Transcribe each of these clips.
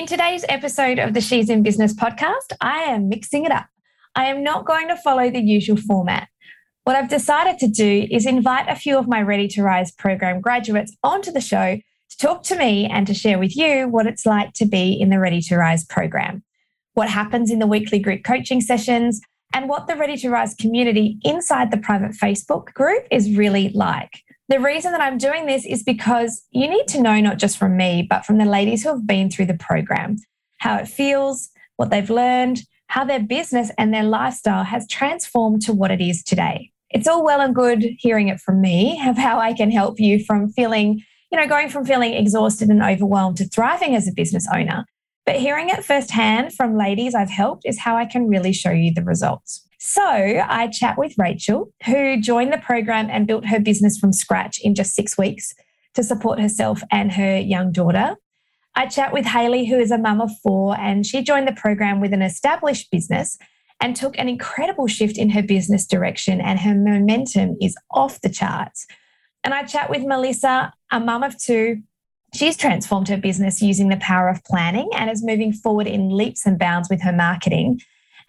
In today's episode of the She's in Business podcast, I am mixing it up. I am not going to follow the usual format. What I've decided to do is invite a few of my Ready to Rise program graduates onto the show to talk to me and to share with you what it's like to be in the Ready to Rise program, what happens in the weekly group coaching sessions, and what the Ready to Rise community inside the private Facebook group is really like. The reason that I'm doing this is because you need to know not just from me, but from the ladies who have been through the program, how it feels, what they've learned, how their business and their lifestyle has transformed to what it is today. It's all well and good hearing it from me of how I can help you from feeling, you know, going from feeling exhausted and overwhelmed to thriving as a business owner. But hearing it firsthand from ladies I've helped is how I can really show you the results. So I chat with Rachel, who joined the program and built her business from scratch in just six weeks to support herself and her young daughter. I chat with Haley, who is a mum of four, and she joined the program with an established business and took an incredible shift in her business direction, and her momentum is off the charts. And I chat with Melissa, a mum of two. She's transformed her business using the power of planning and is moving forward in leaps and bounds with her marketing.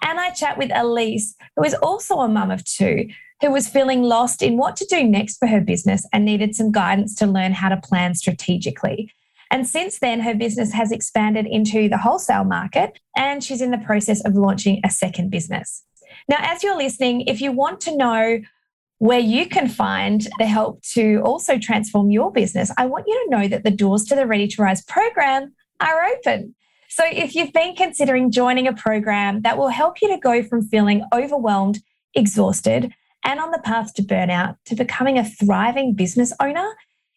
And I chat with Elise, who is also a mum of two, who was feeling lost in what to do next for her business and needed some guidance to learn how to plan strategically. And since then, her business has expanded into the wholesale market and she's in the process of launching a second business. Now, as you're listening, if you want to know where you can find the help to also transform your business, I want you to know that the doors to the Ready to Rise program are open. So, if you've been considering joining a program that will help you to go from feeling overwhelmed, exhausted, and on the path to burnout to becoming a thriving business owner,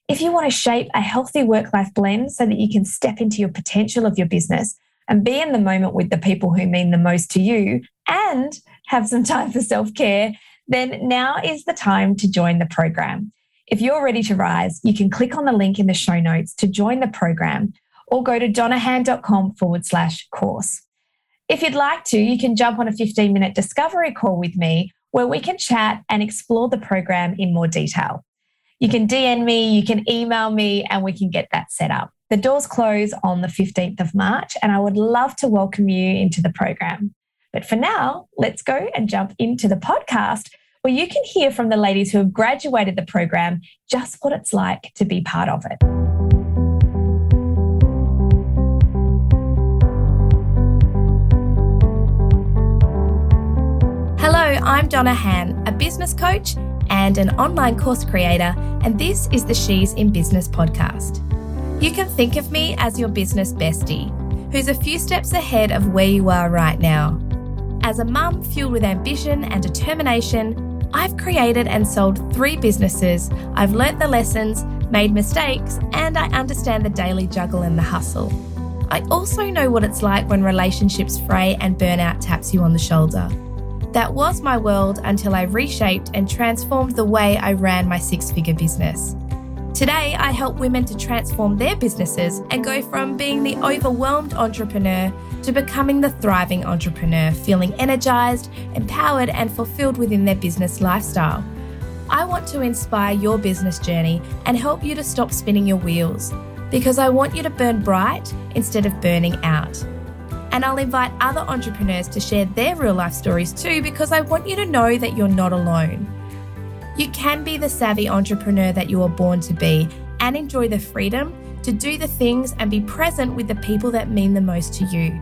if you want to shape a healthy work life blend so that you can step into your potential of your business and be in the moment with the people who mean the most to you and have some time for self care, then now is the time to join the program. If you're ready to rise, you can click on the link in the show notes to join the program or go to donahan.com forward slash course. If you'd like to, you can jump on a 15 minute discovery call with me where we can chat and explore the program in more detail. You can DM me, you can email me, and we can get that set up. The doors close on the 15th of March, and I would love to welcome you into the program. But for now, let's go and jump into the podcast where you can hear from the ladies who have graduated the program just what it's like to be part of it. I'm Donna Han, a business coach and an online course creator, and this is the She's in Business podcast. You can think of me as your business bestie, who's a few steps ahead of where you are right now. As a mum fueled with ambition and determination, I've created and sold three businesses. I've learnt the lessons, made mistakes, and I understand the daily juggle and the hustle. I also know what it's like when relationships fray and burnout taps you on the shoulder. That was my world until I reshaped and transformed the way I ran my six figure business. Today, I help women to transform their businesses and go from being the overwhelmed entrepreneur to becoming the thriving entrepreneur, feeling energized, empowered, and fulfilled within their business lifestyle. I want to inspire your business journey and help you to stop spinning your wheels because I want you to burn bright instead of burning out. And I'll invite other entrepreneurs to share their real life stories too, because I want you to know that you're not alone. You can be the savvy entrepreneur that you were born to be and enjoy the freedom to do the things and be present with the people that mean the most to you.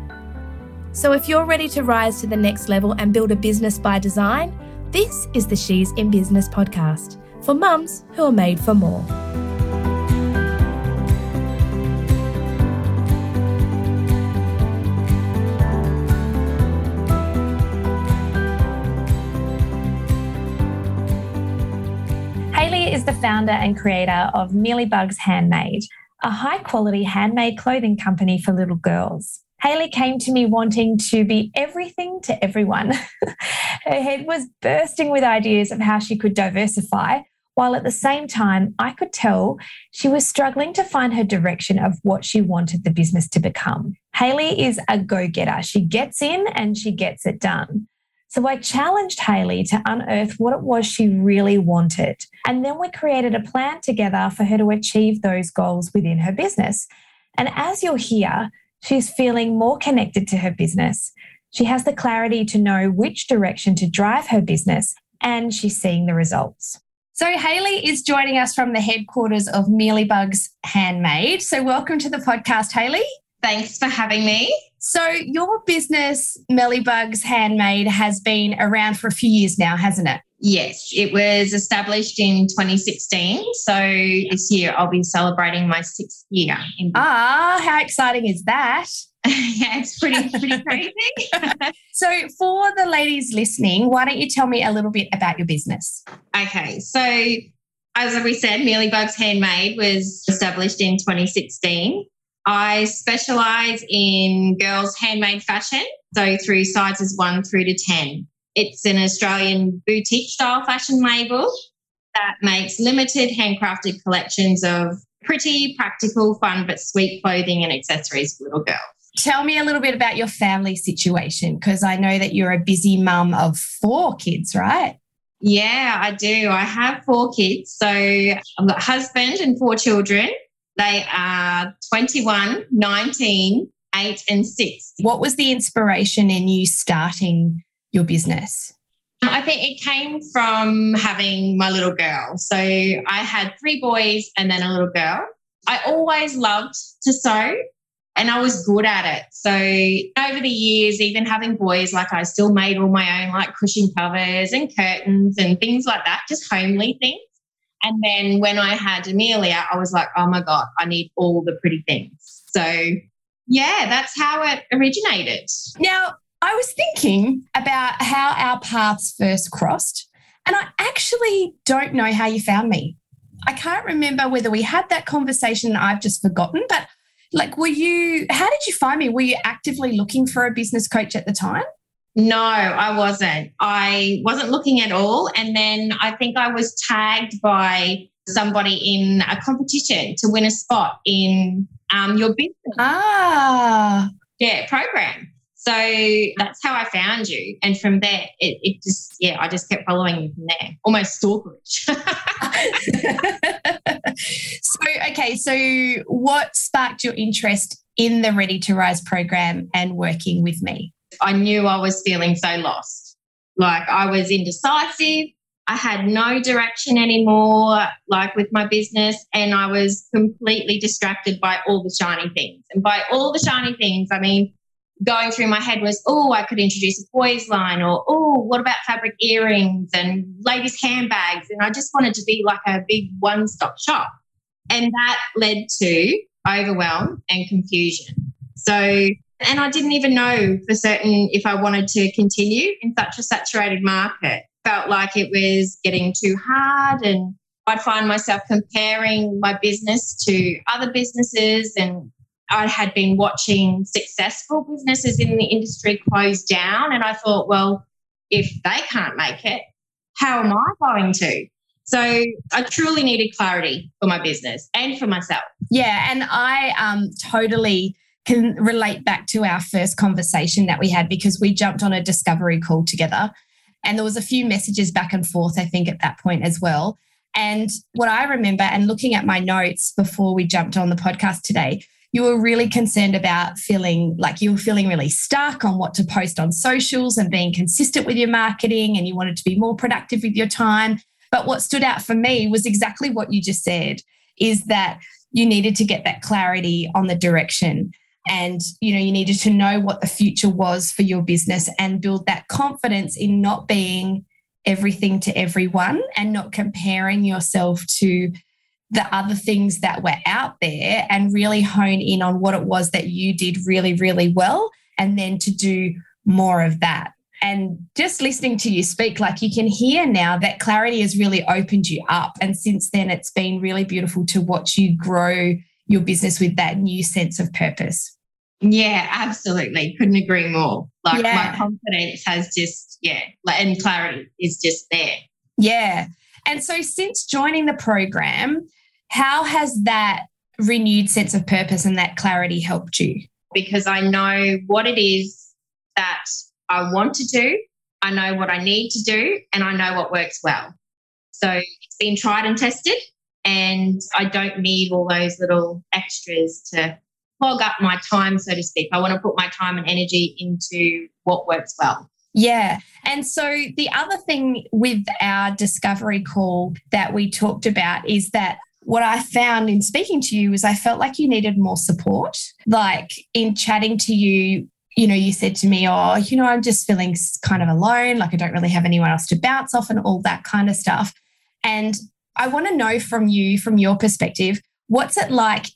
So, if you're ready to rise to the next level and build a business by design, this is the She's in Business podcast for mums who are made for more. Is the founder and creator of Mealybugs Handmade, a high quality handmade clothing company for little girls. Haley came to me wanting to be everything to everyone. Her head was bursting with ideas of how she could diversify, while at the same time, I could tell she was struggling to find her direction of what she wanted the business to become. Haley is a go getter. She gets in and she gets it done. So I challenged Haley to unearth what it was she really wanted. And then we created a plan together for her to achieve those goals within her business. And as you'll hear, She's feeling more connected to her business. She has the clarity to know which direction to drive her business, and she's seeing the results. So, Haley is joining us from the headquarters of Mealybugs Handmade. So, welcome to the podcast, Haley. Thanks for having me. So, your business, Mealybugs Handmade, has been around for a few years now, hasn't it? Yes, it was established in 2016. So, this year I'll be celebrating my sixth year. ah, how exciting is that? yeah, it's pretty pretty crazy. so, for the ladies listening, why don't you tell me a little bit about your business? Okay, so as we said, Mealybugs Handmade was established in 2016. I specialize in girls' handmade fashion, so through sizes one through to 10. It's an Australian boutique style fashion label that makes limited handcrafted collections of pretty, practical, fun, but sweet clothing and accessories for little girls. Tell me a little bit about your family situation because I know that you're a busy mum of four kids, right? Yeah, I do. I have four kids. So I've got husband and four children. They are 21, 19, 8, and 6. What was the inspiration in you starting your business? Um, I think it came from having my little girl. So I had three boys and then a little girl. I always loved to sew and I was good at it. So over the years, even having boys, like I still made all my own like cushion covers and curtains and things like that, just homely things. And then when I had Amelia, I was like, oh my God, I need all the pretty things. So yeah, that's how it originated. Now, I was thinking about how our paths first crossed, and I actually don't know how you found me. I can't remember whether we had that conversation I've just forgotten, but like, were you, how did you find me? Were you actively looking for a business coach at the time? No, I wasn't. I wasn't looking at all. And then I think I was tagged by somebody in a competition to win a spot in um, your business. Ah. Yeah, program. So that's how I found you. And from there, it, it just, yeah, I just kept following you from there, almost stalkerish. so, okay, so what sparked your interest in the Ready to Rise program and working with me? I knew I was feeling so lost. Like I was indecisive. I had no direction anymore, like with my business, and I was completely distracted by all the shiny things. And by all the shiny things, I mean, going through my head was, oh, I could introduce a boys line, or oh, what about fabric earrings and ladies' handbags? And I just wanted to be like a big one stop shop. And that led to overwhelm and confusion. So and I didn't even know for certain if I wanted to continue in such a saturated market. Felt like it was getting too hard and I'd find myself comparing my business to other businesses and I had been watching successful businesses in the industry close down and I thought, well, if they can't make it, how am I going to? So I truly needed clarity for my business and for myself. Yeah, and I um totally can relate back to our first conversation that we had because we jumped on a discovery call together. And there was a few messages back and forth i think at that point as well. And what i remember and looking at my notes before we jumped on the podcast today you were really concerned about feeling like you were feeling really stuck on what to post on socials and being consistent with your marketing and you wanted to be more productive with your time. But what stood out for me was exactly what you just said is that you needed to get that clarity on the direction and you know you needed to know what the future was for your business and build that confidence in not being everything to everyone and not comparing yourself to the other things that were out there and really hone in on what it was that you did really really well and then to do more of that. And just listening to you speak like you can hear now that clarity has really opened you up. And since then it's been really beautiful to watch you grow your business with that new sense of purpose. Yeah, absolutely. Couldn't agree more. Like yeah. my confidence has just, yeah, and clarity is just there. Yeah. And so since joining the program, how has that renewed sense of purpose and that clarity helped you? Because I know what it is that I want to do, I know what I need to do, and I know what works well. So it's been tried and tested and I don't need all those little extras to clog up my time, so to speak. I want to put my time and energy into what works well. Yeah. And so the other thing with our discovery call that we talked about is that what I found in speaking to you was I felt like you needed more support. Like in chatting to you, you know, you said to me, Oh, you know, I'm just feeling kind of alone, like I don't really have anyone else to bounce off and all that kind of stuff. And I want to know from you, from your perspective, what's it like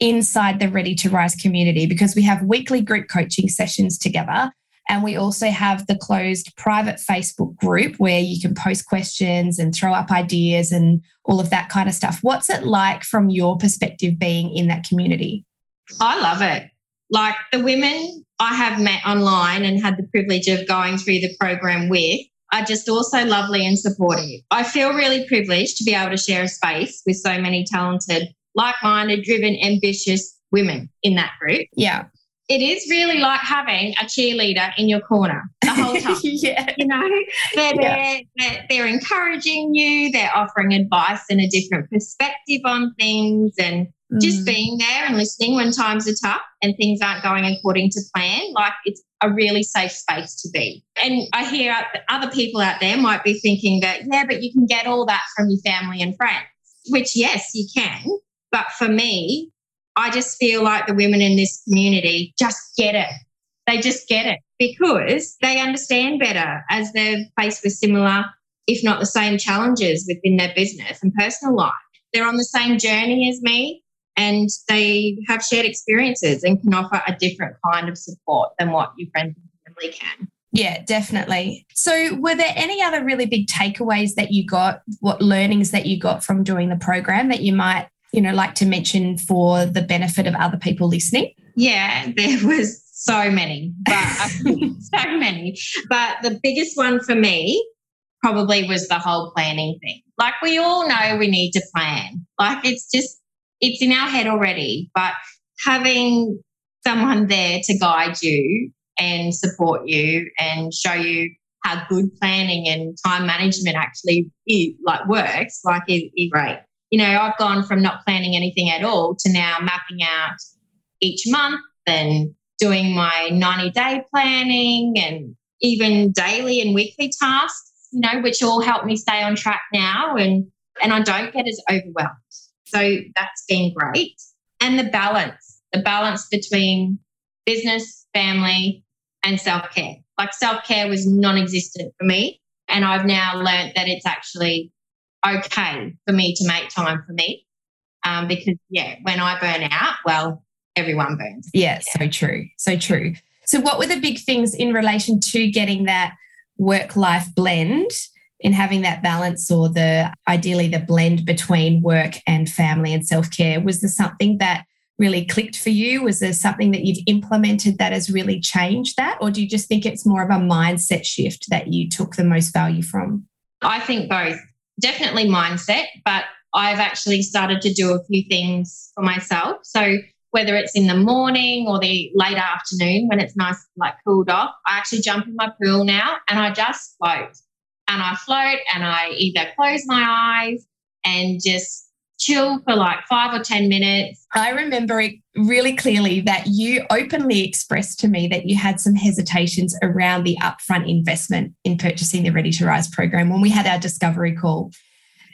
inside the Ready to Rise community? Because we have weekly group coaching sessions together. And we also have the closed private Facebook group where you can post questions and throw up ideas and all of that kind of stuff. What's it like from your perspective being in that community? I love it. Like the women I have met online and had the privilege of going through the program with are just also lovely and supportive. I feel really privileged to be able to share a space with so many talented, like minded, driven, ambitious women in that group. Yeah it is really like having a cheerleader in your corner the whole time. yeah. You know, they're, yeah. they're, they're encouraging you, they're offering advice and a different perspective on things, and mm. just being there and listening when times are tough and things aren't going according to plan. Like it's a really safe space to be. And I hear other people out there might be thinking that, yeah, but you can get all that from your family and friends, which, yes, you can. But for me, I just feel like the women in this community just get it. They just get it because they understand better as they're faced with similar, if not the same challenges within their business and personal life. They're on the same journey as me and they have shared experiences and can offer a different kind of support than what your friends and family can. Yeah, definitely. So, were there any other really big takeaways that you got, what learnings that you got from doing the program that you might you know, like to mention for the benefit of other people listening? Yeah, there was so many, but so many. But the biggest one for me probably was the whole planning thing. Like we all know we need to plan. Like it's just it's in our head already, but having someone there to guide you and support you and show you how good planning and time management actually is, like works like is, is great you know, I've gone from not planning anything at all to now mapping out each month and doing my 90 day planning and even daily and weekly tasks, you know, which all help me stay on track now and and I don't get as overwhelmed. So that's been great. And the balance, the balance between business, family, and self-care. Like self-care was non-existent for me. And I've now learned that it's actually okay for me to make time for me. Um, because, yeah, when I burn out, well, everyone burns. Yeah, so true. So true. So, what were the big things in relation to getting that work life blend? In having that balance, or the ideally the blend between work and family and self care, was there something that really clicked for you? Was there something that you've implemented that has really changed that? Or do you just think it's more of a mindset shift that you took the most value from? I think both definitely mindset, but I've actually started to do a few things for myself. So whether it's in the morning or the late afternoon when it's nice, like cooled off, I actually jump in my pool now and I just float. And I float and I either close my eyes and just chill for like five or 10 minutes. I remember it really clearly that you openly expressed to me that you had some hesitations around the upfront investment in purchasing the Ready to Rise program when we had our discovery call.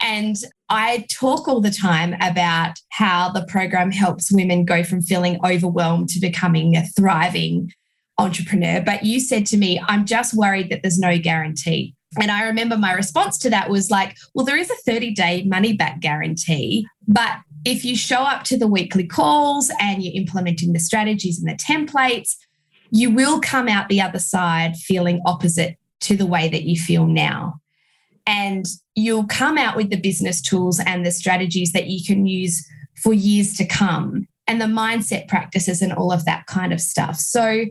And I talk all the time about how the program helps women go from feeling overwhelmed to becoming a thriving entrepreneur. But you said to me, I'm just worried that there's no guarantee. And I remember my response to that was like, well, there is a 30 day money back guarantee. But if you show up to the weekly calls and you're implementing the strategies and the templates, you will come out the other side feeling opposite to the way that you feel now. And you'll come out with the business tools and the strategies that you can use for years to come and the mindset practices and all of that kind of stuff. So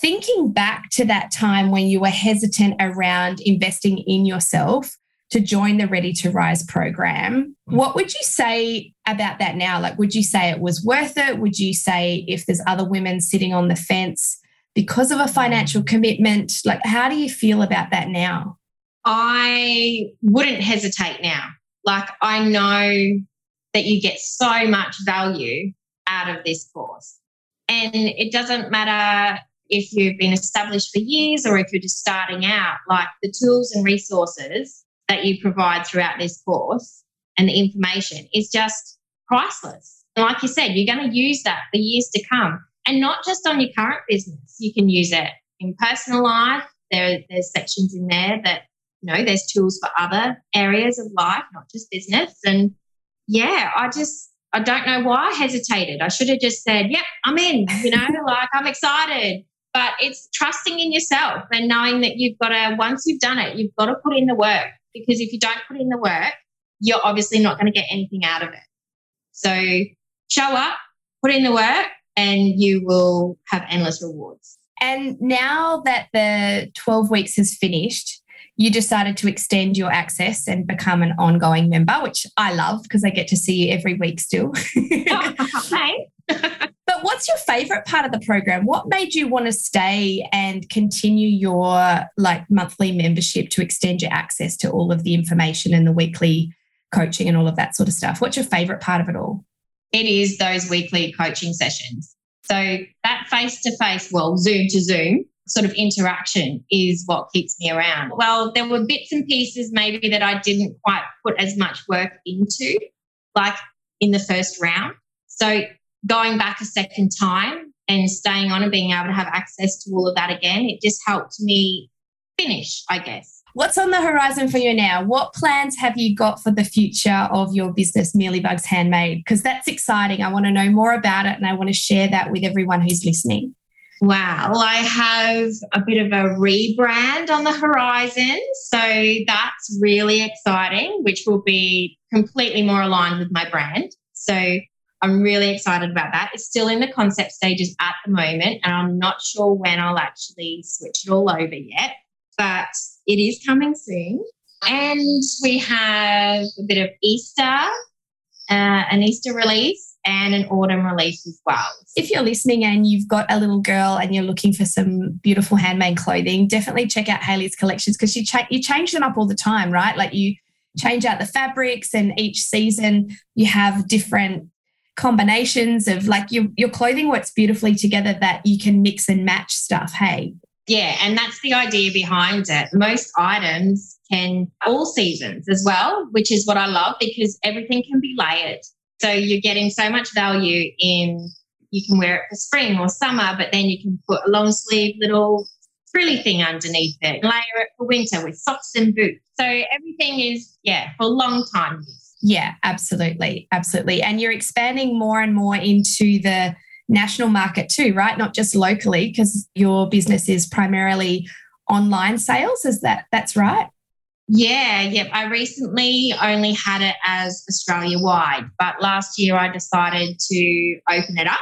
thinking back to that time when you were hesitant around investing in yourself to join the Ready to Rise program, mm. what would you say about that now? Like, would you say it was worth it? Would you say if there's other women sitting on the fence because of a financial commitment, like, how do you feel about that now? I wouldn't hesitate now. Like, I know that you get so much value out of this course. And it doesn't matter if you've been established for years or if you're just starting out, like the tools and resources that you provide throughout this course and the information is just priceless. And like you said, you're going to use that for years to come. And not just on your current business, you can use it in personal life. There, there's sections in there that, you know, there's tools for other areas of life, not just business. And yeah, I just, I don't know why I hesitated. I should have just said, yep, I'm in, you know, like I'm excited. But it's trusting in yourself and knowing that you've got to, once you've done it, you've got to put in the work. Because if you don't put in the work, you're obviously not going to get anything out of it. So show up, put in the work, and you will have endless rewards. And now that the 12 weeks has finished, you decided to extend your access and become an ongoing member, which I love because I get to see you every week still. oh, but what's your favorite part of the program? What made you want to stay and continue your like monthly membership to extend your access to all of the information and the weekly coaching and all of that sort of stuff? What's your favorite part of it all? It is those weekly coaching sessions. So that face to face, well, Zoom to Zoom sort of interaction is what keeps me around. Well, there were bits and pieces maybe that I didn't quite put as much work into, like in the first round. So going back a second time and staying on and being able to have access to all of that again, it just helped me finish, I guess. What's on the horizon for you now? What plans have you got for the future of your business, Mealybugs Handmade? Because that's exciting. I want to know more about it and I want to share that with everyone who's listening. Wow. Well, I have a bit of a rebrand on the horizon. So that's really exciting, which will be completely more aligned with my brand. So I'm really excited about that. It's still in the concept stages at the moment, and I'm not sure when I'll actually switch it all over yet but it is coming soon. And we have a bit of Easter, uh, an Easter release, and an autumn release as well. If you're listening and you've got a little girl and you're looking for some beautiful handmade clothing, definitely check out Hayley's collections because you, cha- you change them up all the time, right? Like you change out the fabrics, and each season you have different combinations of like your, your clothing works beautifully together that you can mix and match stuff. Hey, yeah, and that's the idea behind it. Most items can all seasons as well, which is what I love because everything can be layered. So you're getting so much value in you can wear it for spring or summer, but then you can put a long sleeve little frilly thing underneath it, layer it for winter with socks and boots. So everything is, yeah, for a long time. Yeah, absolutely. Absolutely. And you're expanding more and more into the national market too, right? Not just locally, because your business is primarily online sales. Is that that's right? Yeah, yep. I recently only had it as Australia wide, but last year I decided to open it up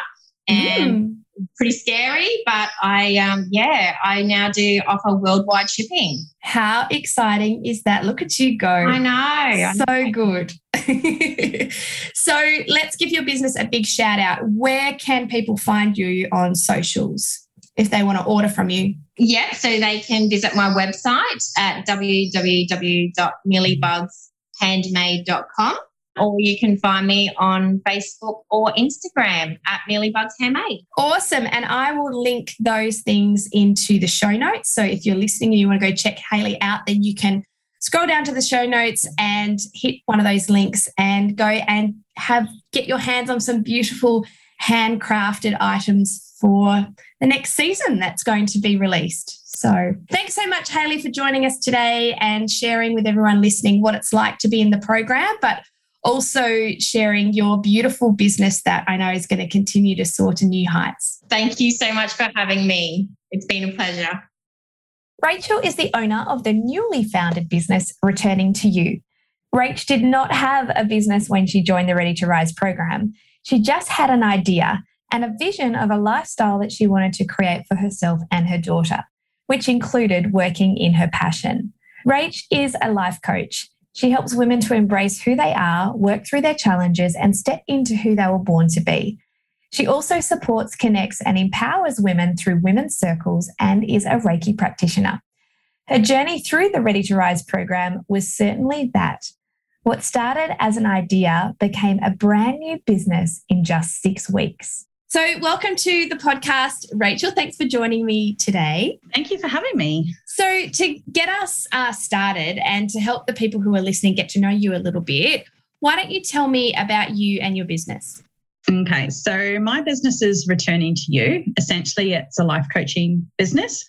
and mm pretty scary, but I, um, yeah, I now do offer worldwide shipping. How exciting is that? Look at you go. I know. So I know. good. so let's give your business a big shout out. Where can people find you on socials if they want to order from you? Yeah, so they can visit my website at www.mealybugshandmade.com or you can find me on Facebook or Instagram at Mealybugs Handmade. Awesome. And I will link those things into the show notes. So if you're listening and you want to go check Hayley out, then you can scroll down to the show notes and hit one of those links and go and have get your hands on some beautiful handcrafted items for the next season that's going to be released. So, thanks so much, Haley, for joining us today and sharing with everyone listening what it's like to be in the program, but also sharing your beautiful business that I know is going to continue to soar to new heights. Thank you so much for having me. It's been a pleasure. Rachel is the owner of the newly founded business Returning to You. Rach did not have a business when she joined the Ready to Rise program. She just had an idea and a vision of a lifestyle that she wanted to create for herself and her daughter, which included working in her passion. Rach is a life coach she helps women to embrace who they are, work through their challenges, and step into who they were born to be. She also supports, connects, and empowers women through women's circles and is a Reiki practitioner. Her journey through the Ready to Rise program was certainly that. What started as an idea became a brand new business in just six weeks. So, welcome to the podcast, Rachel. Thanks for joining me today. Thank you for having me. So, to get us uh, started and to help the people who are listening get to know you a little bit, why don't you tell me about you and your business? Okay, so my business is Returning to You. Essentially, it's a life coaching business.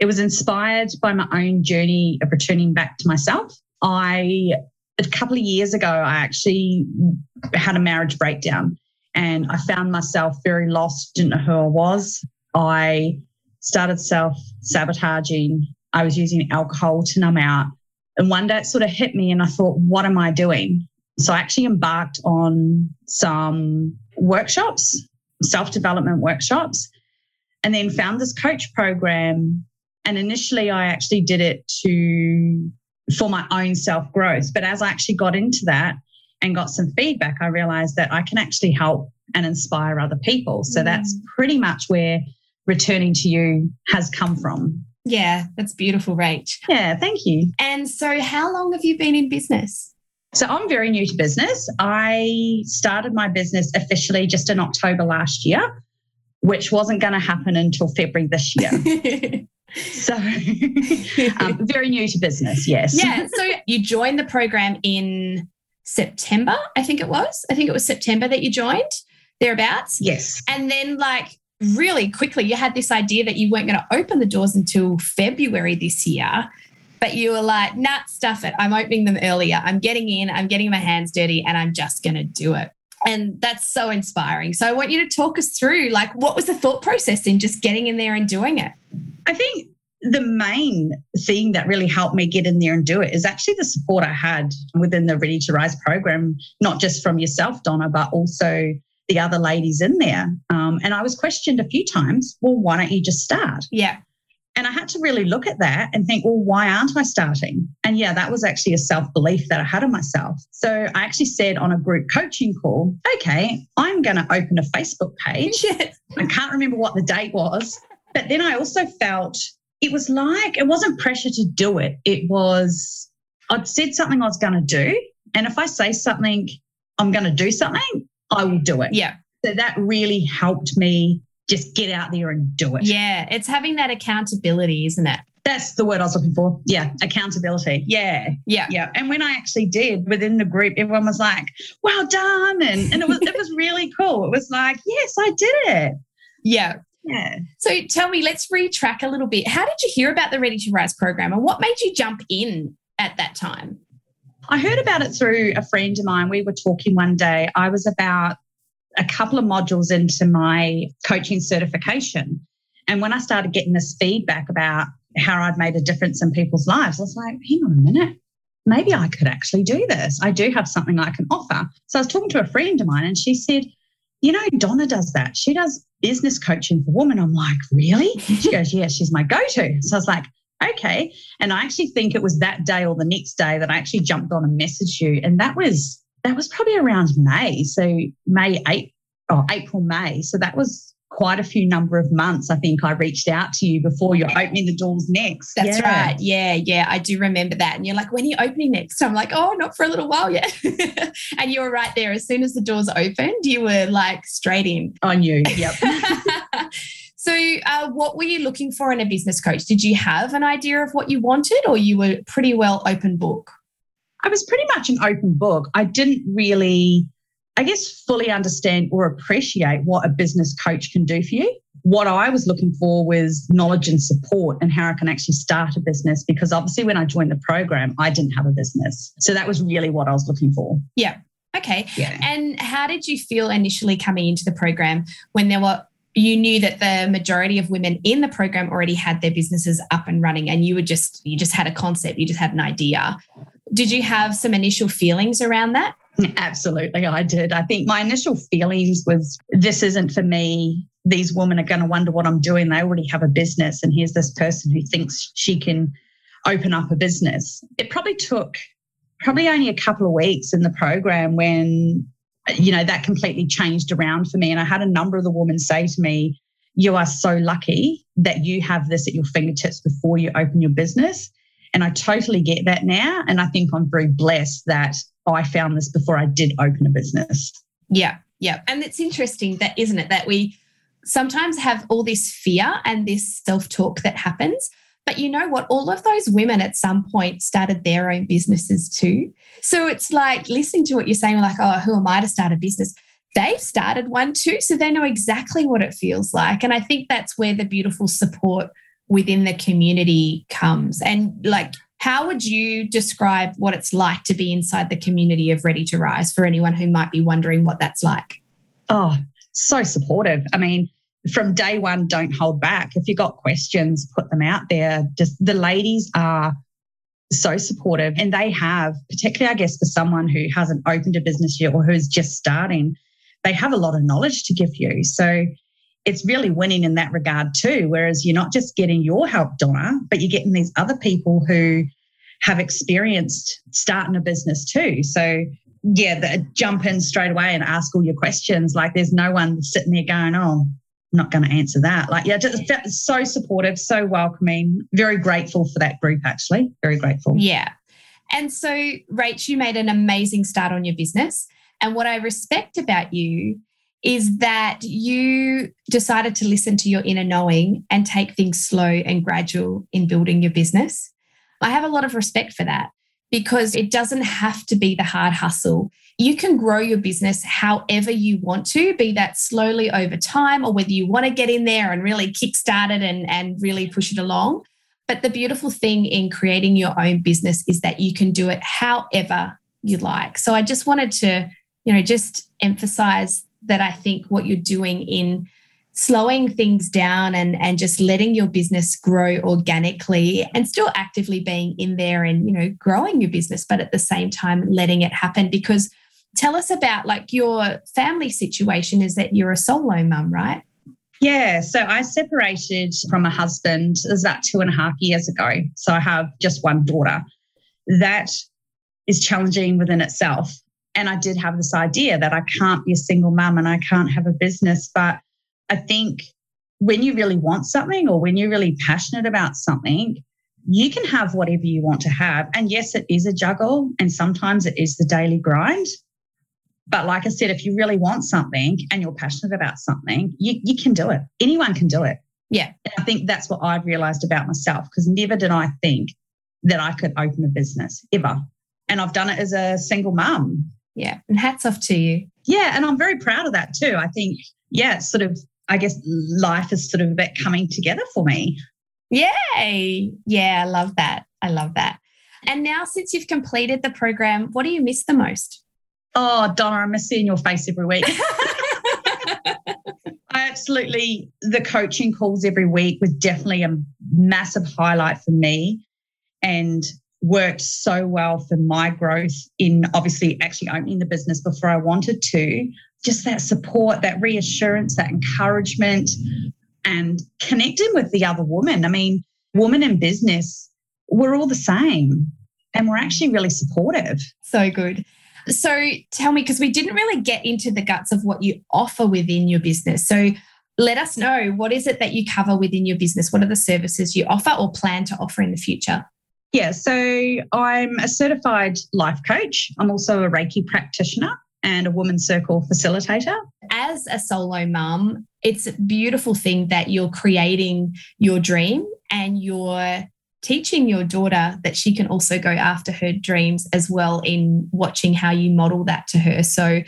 It was inspired by my own journey of returning back to myself. I, a couple of years ago, I actually had a marriage breakdown and I found myself very lost, didn't know who I was. I started self sabotaging. I was using alcohol to numb out. And one day it sort of hit me, and I thought, what am I doing? So I actually embarked on some workshops, self development workshops, and then found this coach program. And initially, I actually did it to for my own self growth. But as I actually got into that, and got some feedback, I realized that I can actually help and inspire other people. So mm. that's pretty much where returning to you has come from. Yeah, that's beautiful, Rach. Yeah, thank you. And so, how long have you been in business? So, I'm very new to business. I started my business officially just in October last year, which wasn't going to happen until February this year. so, um, very new to business, yes. Yeah. So, you joined the program in September, I think it was. I think it was September that you joined, thereabouts. Yes. And then, like, really quickly, you had this idea that you weren't going to open the doors until February this year. But you were like, nah, stuff it. I'm opening them earlier. I'm getting in, I'm getting my hands dirty, and I'm just going to do it. And that's so inspiring. So I want you to talk us through like what was the thought process in just getting in there and doing it? I think the main thing that really helped me get in there and do it is actually the support I had within the Ready to Rise program, not just from yourself, Donna, but also the other ladies in there. Um, and I was questioned a few times, well, why don't you just start? Yeah. And I had to really look at that and think, well, why aren't I starting? And yeah, that was actually a self belief that I had of myself. So I actually said on a group coaching call, okay, I'm going to open a Facebook page. Yes. I can't remember what the date was. But then I also felt it was like it wasn't pressure to do it. It was I'd said something I was going to do, and if I say something, I'm going to do something, I will do it. Yeah. So that really helped me just get out there and do it. Yeah, it's having that accountability, isn't it? That's the word I was looking for. Yeah, accountability. Yeah. Yeah. Yeah. And when I actually did within the group, everyone was like, well done. And, and it was it was really cool. It was like, yes, I did it. Yeah. Yeah. So tell me, let's retrack a little bit. How did you hear about the Ready to Rise program and what made you jump in at that time? I heard about it through a friend of mine. We were talking one day. I was about a couple of modules into my coaching certification. And when I started getting this feedback about how I'd made a difference in people's lives, I was like, hang on a minute. Maybe I could actually do this. I do have something I can offer. So I was talking to a friend of mine and she said, you know, Donna does that. She does business coaching for women. I'm like, really? She goes, yeah, she's my go to. So I was like, okay. And I actually think it was that day or the next day that I actually jumped on and messaged you. And that was, that was probably around May. So May, April, oh, April, May. So that was quite a few number of months, I think I reached out to you before you're opening the doors next. That's yeah. right. Yeah, yeah. I do remember that. And you're like, when are you opening next? So I'm like, oh, not for a little while yet. and you were right there. As soon as the doors opened, you were like straight in. On you. Yep. so, uh, what were you looking for in a business coach? Did you have an idea of what you wanted, or you were pretty well open book? I was pretty much an open book. I didn't really I guess, fully understand or appreciate what a business coach can do for you. What I was looking for was knowledge and support and how I can actually start a business because obviously when I joined the program, I didn't have a business. So that was really what I was looking for. Yeah. Okay. Yeah. And how did you feel initially coming into the program when there were you knew that the majority of women in the program already had their businesses up and running and you were just you just had a concept you just had an idea did you have some initial feelings around that Absolutely, I did. I think my initial feelings was this isn't for me. These women are going to wonder what I'm doing. They already have a business, and here's this person who thinks she can open up a business. It probably took probably only a couple of weeks in the program when you know that completely changed around for me and i had a number of the women say to me you are so lucky that you have this at your fingertips before you open your business and i totally get that now and i think i'm very blessed that I found this before I did open a business. Yeah, yeah. And it's interesting that, isn't it, that we sometimes have all this fear and this self talk that happens. But you know what? All of those women at some point started their own businesses too. So it's like listening to what you're saying, like, oh, who am I to start a business? They've started one too. So they know exactly what it feels like. And I think that's where the beautiful support within the community comes. And like, how would you describe what it's like to be inside the community of Ready to Rise for anyone who might be wondering what that's like? Oh, so supportive. I mean, from day one, don't hold back. If you've got questions, put them out there. Just the ladies are so supportive and they have, particularly, I guess, for someone who hasn't opened a business yet or who's just starting, they have a lot of knowledge to give you. So it's really winning in that regard too. Whereas you're not just getting your help, Donna, but you're getting these other people who have experienced starting a business too. So yeah, the, jump in straight away and ask all your questions. Like there's no one sitting there going, oh, I'm not going to answer that. Like, yeah, just so supportive, so welcoming. Very grateful for that group, actually. Very grateful. Yeah. And so, Rach, you made an amazing start on your business. And what I respect about you is that you decided to listen to your inner knowing and take things slow and gradual in building your business. I have a lot of respect for that because it doesn't have to be the hard hustle. You can grow your business however you want to, be that slowly over time, or whether you want to get in there and really kickstart it and, and really push it along. But the beautiful thing in creating your own business is that you can do it however you like. So I just wanted to, you know, just emphasize that I think what you're doing in slowing things down and and just letting your business grow organically and still actively being in there and you know growing your business but at the same time letting it happen. Because tell us about like your family situation is that you're a solo mum right? Yeah so i separated from a husband it was about two and a half years ago. So i have just one daughter. That is challenging within itself and i did have this idea that i can't be a single mum and i can't have a business but I think when you really want something or when you're really passionate about something, you can have whatever you want to have. And yes, it is a juggle, and sometimes it is the daily grind. But like I said, if you really want something and you're passionate about something, you, you can do it. Anyone can do it. Yeah. And I think that's what I've realized about myself because never did I think that I could open a business ever. And I've done it as a single mum. Yeah. And hats off to you. Yeah. And I'm very proud of that too. I think, yeah, it's sort of I guess life is sort of a bit coming together for me. Yay. Yeah, I love that. I love that. And now, since you've completed the program, what do you miss the most? Oh, Donna, I miss seeing your face every week. I absolutely, the coaching calls every week was definitely a massive highlight for me and worked so well for my growth in obviously actually opening the business before I wanted to just that support, that reassurance, that encouragement, and connecting with the other woman. I mean, women in business, we're all the same and we're actually really supportive. So good. So tell me, because we didn't really get into the guts of what you offer within your business. So let us know what is it that you cover within your business? What are the services you offer or plan to offer in the future? Yeah, so I'm a certified life coach. I'm also a Reiki practitioner and a women's circle facilitator. As a solo mum, it's a beautiful thing that you're creating your dream and you're teaching your daughter that she can also go after her dreams as well in watching how you model that to her. So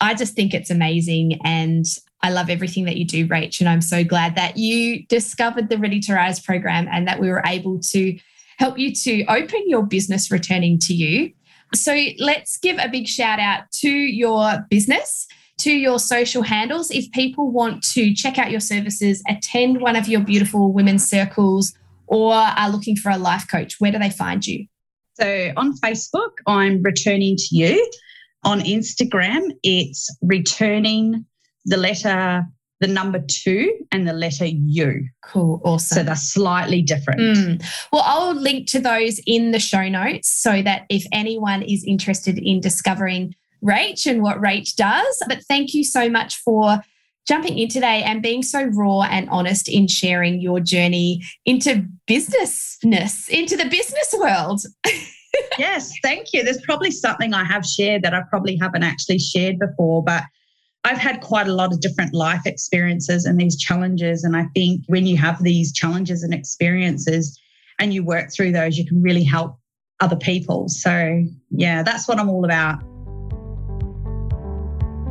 I just think it's amazing and I love everything that you do, Rach. And I'm so glad that you discovered the Ready to Rise program and that we were able to help you to open your business returning to you so let's give a big shout out to your business, to your social handles. If people want to check out your services, attend one of your beautiful women's circles, or are looking for a life coach, where do they find you? So on Facebook, I'm returning to you. On Instagram, it's returning the letter the number two and the letter U. Cool. Awesome. So they're slightly different. Mm. Well, I'll link to those in the show notes so that if anyone is interested in discovering Rach and what Rach does. But thank you so much for jumping in today and being so raw and honest in sharing your journey into businessness, into the business world. yes, thank you. There's probably something I have shared that I probably haven't actually shared before, but I've had quite a lot of different life experiences and these challenges. And I think when you have these challenges and experiences and you work through those, you can really help other people. So, yeah, that's what I'm all about.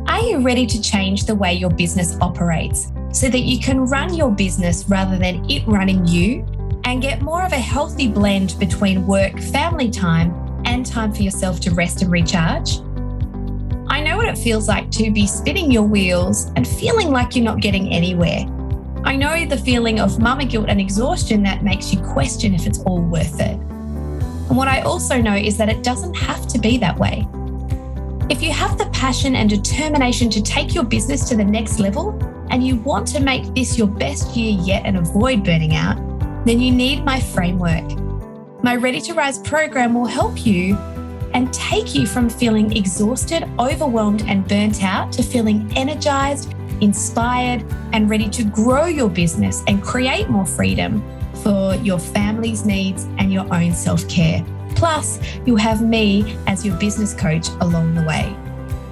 Are you ready to change the way your business operates so that you can run your business rather than it running you and get more of a healthy blend between work, family time, and time for yourself to rest and recharge? I know what it feels like to be spinning your wheels and feeling like you're not getting anywhere. I know the feeling of mama guilt and exhaustion that makes you question if it's all worth it. And what I also know is that it doesn't have to be that way. If you have the passion and determination to take your business to the next level and you want to make this your best year yet and avoid burning out, then you need my framework. My Ready to Rise program will help you and take you from feeling exhausted, overwhelmed, and burnt out to feeling energized, inspired, and ready to grow your business and create more freedom for your family's needs and your own self care. Plus, you'll have me as your business coach along the way.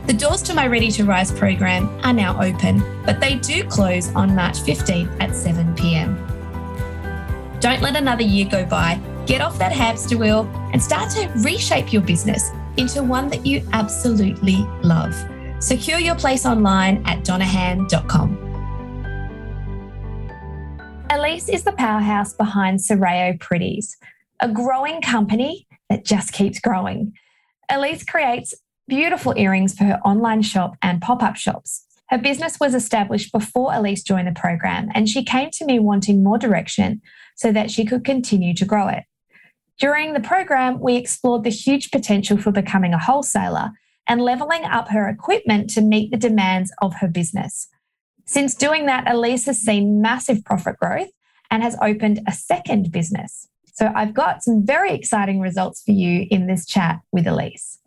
The doors to my Ready to Rise program are now open, but they do close on March 15th at 7 pm. Don't let another year go by Get off that hamster wheel and start to reshape your business into one that you absolutely love. Secure your place online at donahan.com. Elise is the powerhouse behind Serao Pretties, a growing company that just keeps growing. Elise creates beautiful earrings for her online shop and pop up shops. Her business was established before Elise joined the program, and she came to me wanting more direction so that she could continue to grow it. During the program, we explored the huge potential for becoming a wholesaler and leveling up her equipment to meet the demands of her business. Since doing that, Elise has seen massive profit growth and has opened a second business. So I've got some very exciting results for you in this chat with Elise.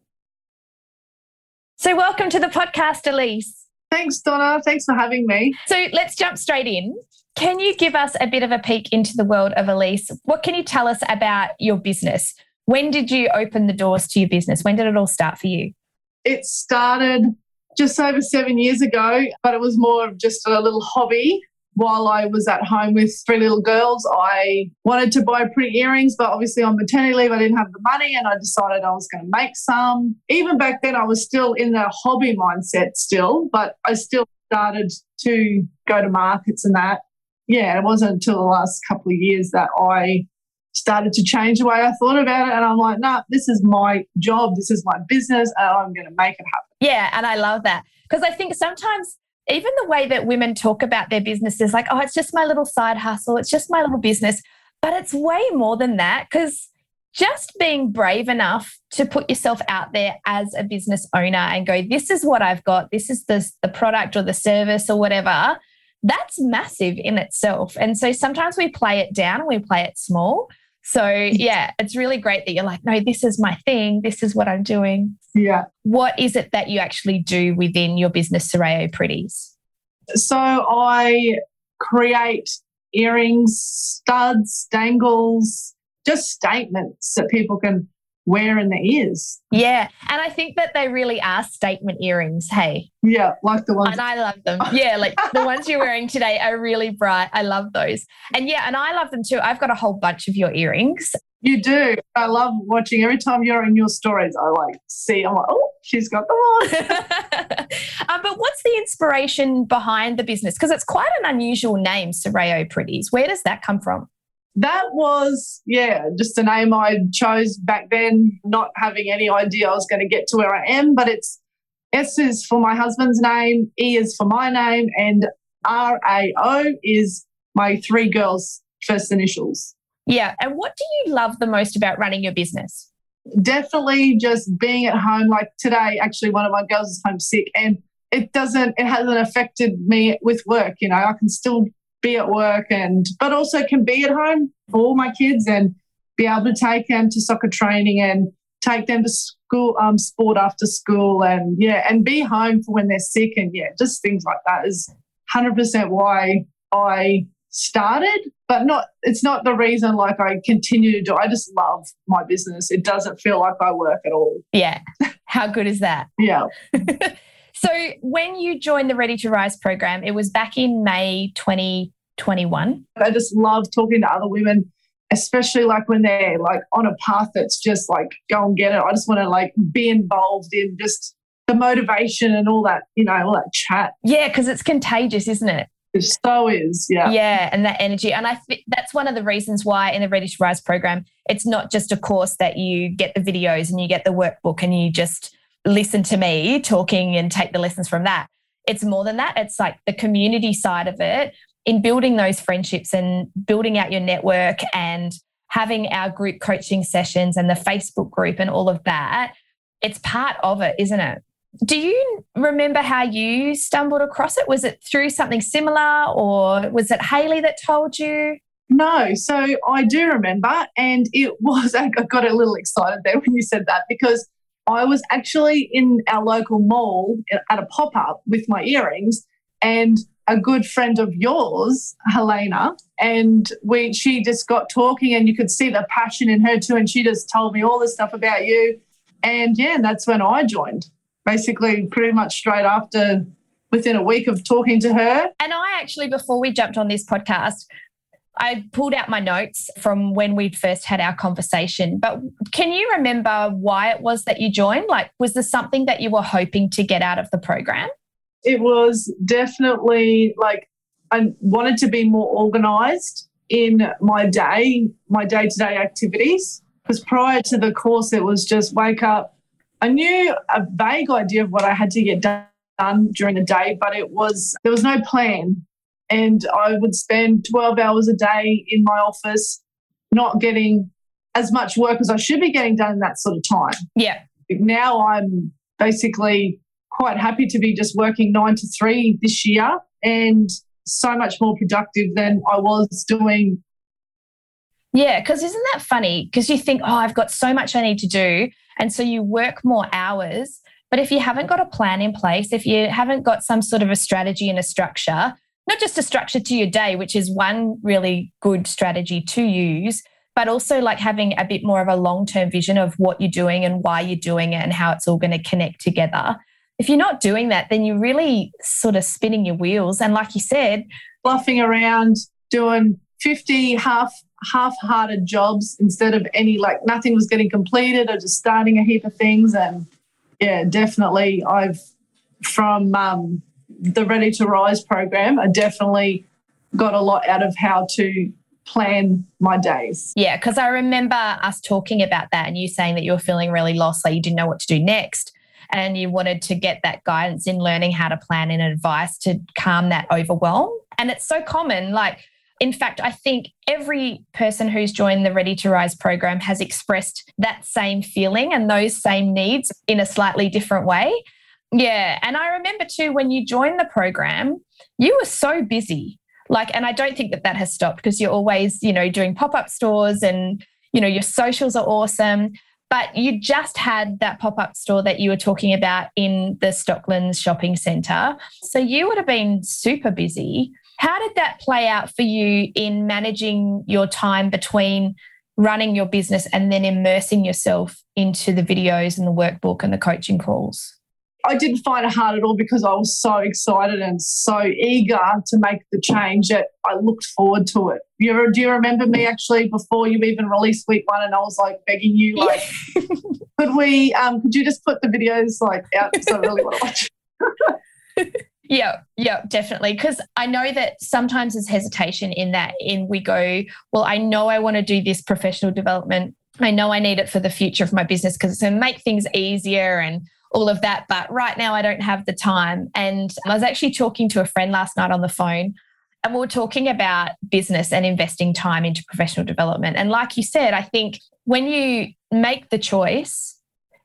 So, welcome to the podcast, Elise. Thanks, Donna. Thanks for having me. So, let's jump straight in. Can you give us a bit of a peek into the world of Elise? What can you tell us about your business? When did you open the doors to your business? When did it all start for you? It started just over seven years ago, but it was more of just a little hobby. While I was at home with three little girls, I wanted to buy pretty earrings, but obviously on maternity leave, I didn't have the money and I decided I was going to make some. Even back then, I was still in the hobby mindset, still, but I still started to go to markets and that yeah, it wasn't until the last couple of years that I started to change the way I thought about it. And I'm like, no, nah, this is my job, this is my business, and I'm going to make it happen. Yeah, and I love that. Because I think sometimes even the way that women talk about their businesses, like, oh, it's just my little side hustle, it's just my little business, but it's way more than that because just being brave enough to put yourself out there as a business owner and go, this is what I've got, this is the, the product or the service or whatever that's massive in itself. And so sometimes we play it down and we play it small. So yeah, it's really great that you're like, no, this is my thing. This is what I'm doing. Yeah. What is it that you actually do within your business, Serao Pretties? So I create earrings, studs, dangles, just statements that people can wear in the ears. Yeah. And I think that they really are statement earrings. Hey. Yeah, like the ones. And I love them. Yeah, like the ones you're wearing today are really bright. I love those. And yeah, and I love them too. I've got a whole bunch of your earrings. You do. I love watching every time you're in your stories. I like see, I'm like, oh, she's got them on. um, but what's the inspiration behind the business? Because it's quite an unusual name, Serao Pretties. Where does that come from? That was, yeah, just a name I chose back then, not having any idea I was going to get to where I am. But it's S is for my husband's name, E is for my name, and R A O is my three girls' first initials. Yeah. And what do you love the most about running your business? Definitely just being at home. Like today, actually, one of my girls is homesick and it doesn't, it hasn't affected me with work. You know, I can still be at work and but also can be at home for all my kids and be able to take them to soccer training and take them to school um, sport after school and yeah and be home for when they're sick and yeah just things like that is 100% why i started but not it's not the reason like i continue to do i just love my business. It doesn't feel like i work at all. Yeah. How good is that? Yeah So when you joined the Ready to Rise program, it was back in May 2021. I just love talking to other women, especially like when they're like on a path that's just like go and get it. I just want to like be involved in just the motivation and all that, you know, all that chat. Yeah, because it's contagious, isn't it? It so is, yeah. Yeah, and that energy. And I th- that's one of the reasons why in the Ready to Rise program, it's not just a course that you get the videos and you get the workbook and you just listen to me talking and take the lessons from that. It's more than that. It's like the community side of it in building those friendships and building out your network and having our group coaching sessions and the Facebook group and all of that. It's part of it, isn't it? Do you remember how you stumbled across it? Was it through something similar or was it Haley that told you? No, so I do remember, and it was, I got a little excited there when you said that because I was actually in our local mall at a pop up with my earrings, and a good friend of yours, Helena, and we she just got talking, and you could see the passion in her too, and she just told me all this stuff about you, and yeah, that's when I joined. Basically, pretty much straight after, within a week of talking to her. And I actually, before we jumped on this podcast, I pulled out my notes from when we first had our conversation, but can you remember why it was that you joined? Like, was there something that you were hoping to get out of the program? It was definitely like I wanted to be more organized in my day, my day to day activities. Because prior to the course, it was just wake up. I knew a vague idea of what I had to get done during the day, but it was, there was no plan and I would spend 12 hours a day in my office, not getting as much work as I should be getting done in that sort of time. Yeah. Now I'm basically quite happy to be just working nine to three this year and so much more productive than I was doing. Yeah, because isn't that funny? Because you think, oh, I've got so much I need to do. And so you work more hours. But if you haven't got a plan in place, if you haven't got some sort of a strategy and a structure, not just a structure to your day, which is one really good strategy to use, but also like having a bit more of a long term vision of what you're doing and why you're doing it and how it's all going to connect together. If you're not doing that, then you're really sort of spinning your wheels. And like you said, bluffing around, doing 50 half half-hearted jobs instead of any like nothing was getting completed or just starting a heap of things and yeah definitely i've from um, the Ready to Rise program, I definitely got a lot out of how to plan my days. Yeah, because I remember us talking about that and you saying that you were feeling really lost, like you didn't know what to do next. And you wanted to get that guidance in learning how to plan and advice to calm that overwhelm. And it's so common. Like, in fact, I think every person who's joined the Ready to Rise program has expressed that same feeling and those same needs in a slightly different way. Yeah. And I remember too, when you joined the program, you were so busy. Like, and I don't think that that has stopped because you're always, you know, doing pop up stores and, you know, your socials are awesome. But you just had that pop up store that you were talking about in the Stocklands shopping centre. So you would have been super busy. How did that play out for you in managing your time between running your business and then immersing yourself into the videos and the workbook and the coaching calls? I didn't find it hard at all because I was so excited and so eager to make the change that I looked forward to it. You, do you remember me actually before you even released week one and I was like begging you, like, could we, um, could you just put the videos like out because I really want to watch Yeah, yeah, definitely. Because I know that sometimes there's hesitation in that, in we go, well, I know I want to do this professional development. I know I need it for the future of my business because it's going to make things easier and all of that. But right now, I don't have the time. And I was actually talking to a friend last night on the phone, and we were talking about business and investing time into professional development. And like you said, I think when you make the choice,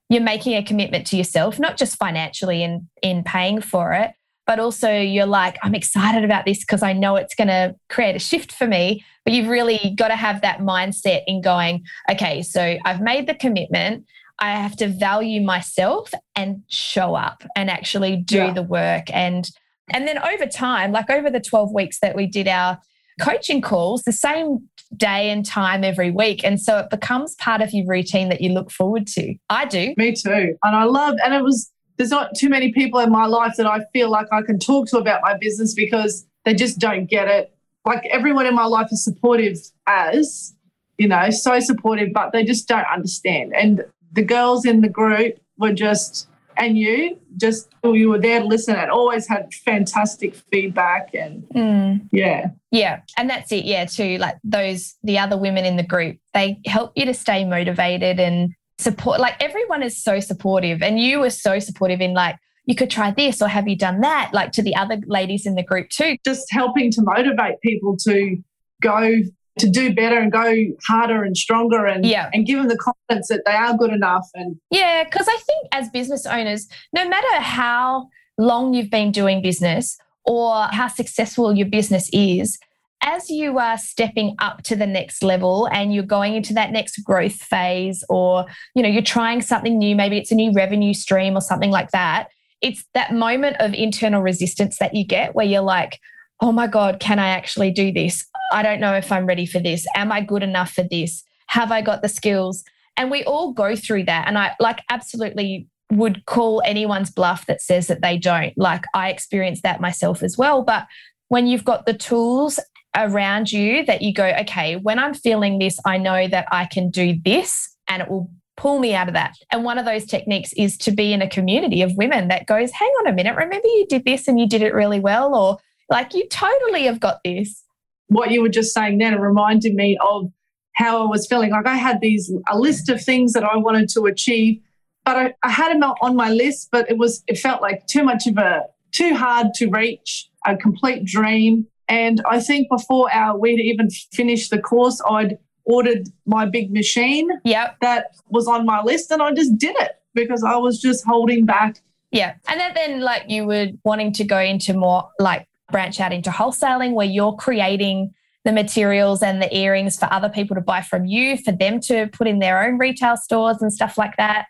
you're making a commitment to yourself, not just financially in, in paying for it, but also you're like, I'm excited about this because I know it's going to create a shift for me. But you've really got to have that mindset in going, okay, so I've made the commitment. I have to value myself and show up and actually do yeah. the work. And and then over time, like over the 12 weeks that we did our coaching calls, the same day and time every week. And so it becomes part of your routine that you look forward to. I do. Me too. And I love and it was there's not too many people in my life that I feel like I can talk to about my business because they just don't get it. Like everyone in my life is supportive as, you know, so supportive, but they just don't understand. And the girls in the group were just, and you, just you were there to listen and always had fantastic feedback and Mm. yeah. Yeah. And that's it. Yeah. Too like those, the other women in the group, they help you to stay motivated and support. Like everyone is so supportive. And you were so supportive in like, you could try this or have you done that? Like to the other ladies in the group too. Just helping to motivate people to go to do better and go harder and stronger and Yeah. and give them the confidence that they are good enough and Yeah. Cause I think as business owners, no matter how long you've been doing business or how successful your business is, as you are stepping up to the next level and you're going into that next growth phase or you know you're trying something new maybe it's a new revenue stream or something like that it's that moment of internal resistance that you get where you're like oh my god can i actually do this i don't know if i'm ready for this. Am i good enough for this? Have i got the skills? And we all go through that. And i like absolutely would call anyone's bluff that says that they don't. Like i experienced that myself as well. But when you've got the tools around you that you go, okay, when I'm feeling this, I know that I can do this and it will pull me out of that. And one of those techniques is to be in a community of women that goes, hang on a minute, remember you did this and you did it really well, or like you totally have got this. What you were just saying then reminded me of how I was feeling. Like I had these a list of things that I wanted to achieve, but I, I had them on my list, but it was it felt like too much of a too hard to reach, a complete dream. And I think before our we'd even finished the course, I'd ordered my big machine Yep. that was on my list and I just did it because I was just holding back. Yeah. And then, then like you were wanting to go into more like branch out into wholesaling where you're creating the materials and the earrings for other people to buy from you, for them to put in their own retail stores and stuff like that.